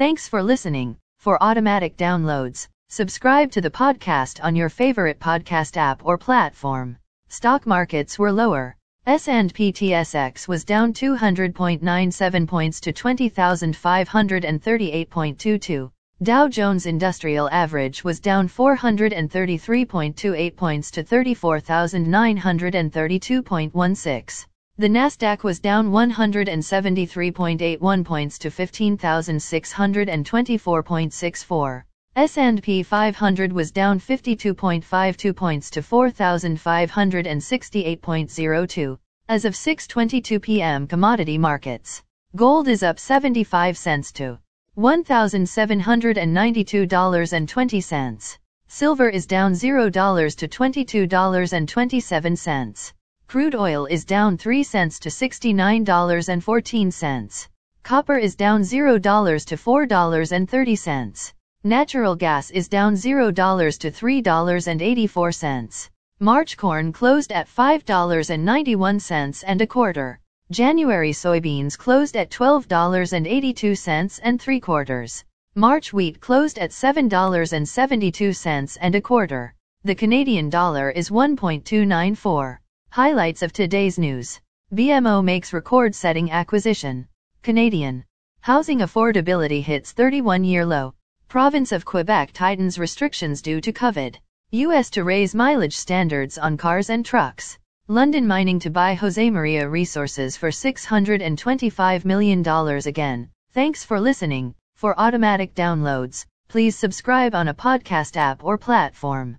Thanks for listening. For automatic downloads, subscribe to the podcast on your favorite podcast app or platform. Stock markets were lower. S&P TSX was down 200.97 points to 20,538.22. Dow Jones Industrial Average was down 433.28 points to 34,932.16. The Nasdaq was down 173.81 points to 15,624.64. S&P 500 was down 52.52 points to 4,568.02. As of 6:22 p.m. commodity markets. Gold is up 75 cents to $1,792.20. Silver is down $0 to $22.27. Crude oil is down 3 cents to $69.14. Copper is down $0 to $4.30. Natural gas is down $0 to $3.84. March corn closed at $5.91 and a quarter. January soybeans closed at $12.82 and three quarters. March wheat closed at $7.72 and a quarter. The Canadian dollar is 1.294. Highlights of today's news. BMO makes record-setting acquisition. Canadian. Housing affordability hits 31-year low. Province of Quebec tightens restrictions due to COVID. U.S. to raise mileage standards on cars and trucks. Lundin Mining to buy Josemaria Resources for $625 million again. Thanks for listening. For automatic downloads, please subscribe on a podcast app or platform.